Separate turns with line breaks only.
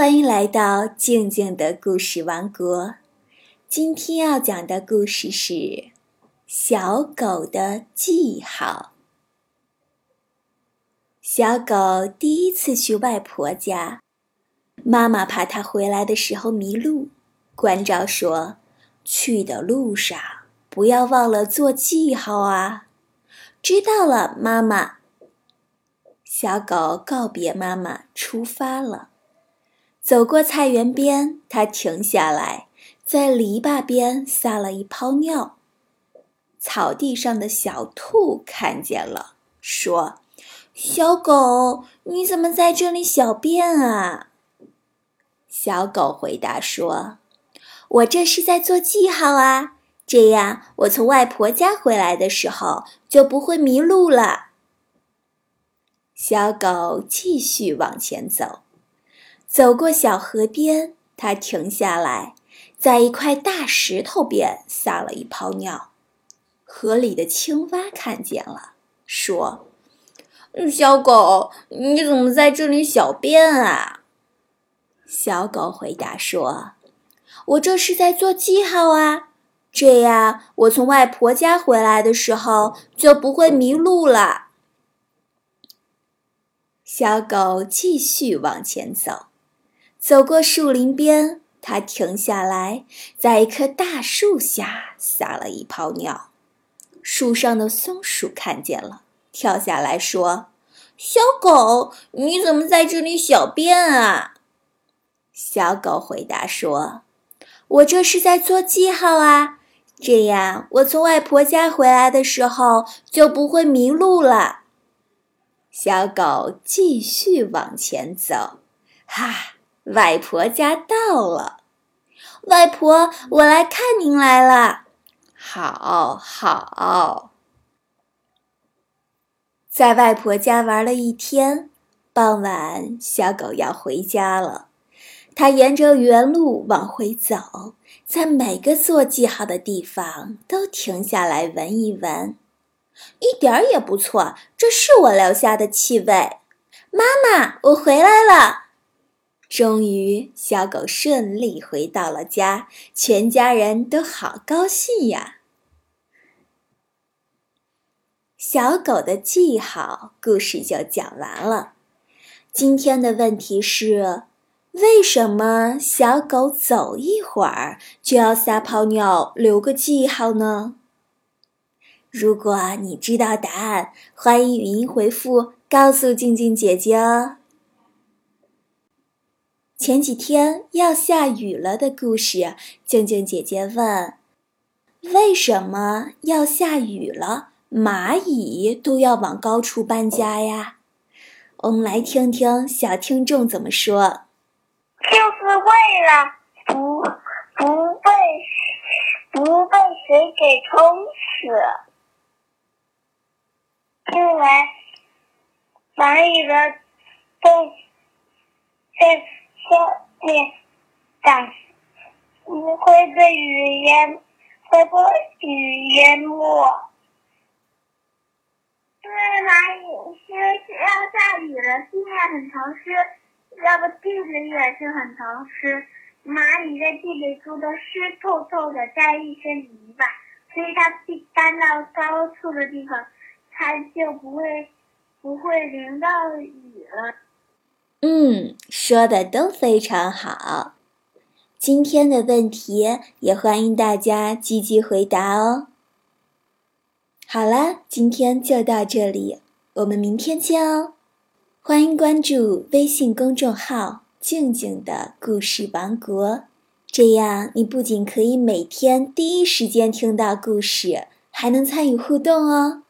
欢迎来到静静的故事王国。今天要讲的故事是《小狗的记号》。小狗第一次去外婆家，妈妈怕它回来的时候迷路，关照说：“去的路上不要忘了做记号啊。”知道了，妈妈。小狗告别妈妈，出发了。走过菜园边，它停下来，在篱笆边撒了一泡尿。草地上的小兔看见了，说：“小狗，你怎么在这里小便啊？”小狗回答说：“我这是在做记号啊，这样我从外婆家回来的时候就不会迷路了。”小狗继续往前走。走过小河边，它停下来，在一块大石头边撒了一泡尿。河里的青蛙看见了，说：“小狗，你怎么在这里小便啊？”小狗回答说：“我这是在做记号啊，这样我从外婆家回来的时候就不会迷路了。”小狗继续往前走。走过树林边，它停下来，在一棵大树下撒了一泡尿。树上的松鼠看见了，跳下来说：“小狗，你怎么在这里小便啊？”小狗回答说：“我这是在做记号啊，这样我从外婆家回来的时候就不会迷路了。”小狗继续往前走，哈。外婆家到了，外婆，我来看您来了。好好，在外婆家玩了一天，傍晚，小狗要回家了。它沿着原路往回走，在每个做记号的地方都停下来闻一闻，一点儿也不错，这是我留下的气味。妈妈，我回来了。终于，小狗顺利回到了家，全家人都好高兴呀。小狗的记号故事就讲完了。今天的问题是：为什么小狗走一会儿就要撒泡尿留个记号呢？如果你知道答案，欢迎语音回复告诉静静姐姐哦。前几天要下雨了的故事，静静姐姐问：“为什么要下雨了，蚂蚁都要往高处搬家呀？”我们来听听小听众怎么说。
就是为了不不被不被水给冲死，因为蚂蚁的被被。下面长会被雨淹，会被雨淹没。因为蚂蚁是要下雨了，地面很潮湿，要不地里也是很潮湿。蚂蚁在地里住的湿透透的，带一身泥巴，所以它搬到高处的地方，它就不会不会淋到雨了。
嗯，说的都非常好。今天的问题也欢迎大家积极回答哦。好了，今天就到这里，我们明天见哦。欢迎关注微信公众号“静静的故事王国”，这样你不仅可以每天第一时间听到故事，还能参与互动哦。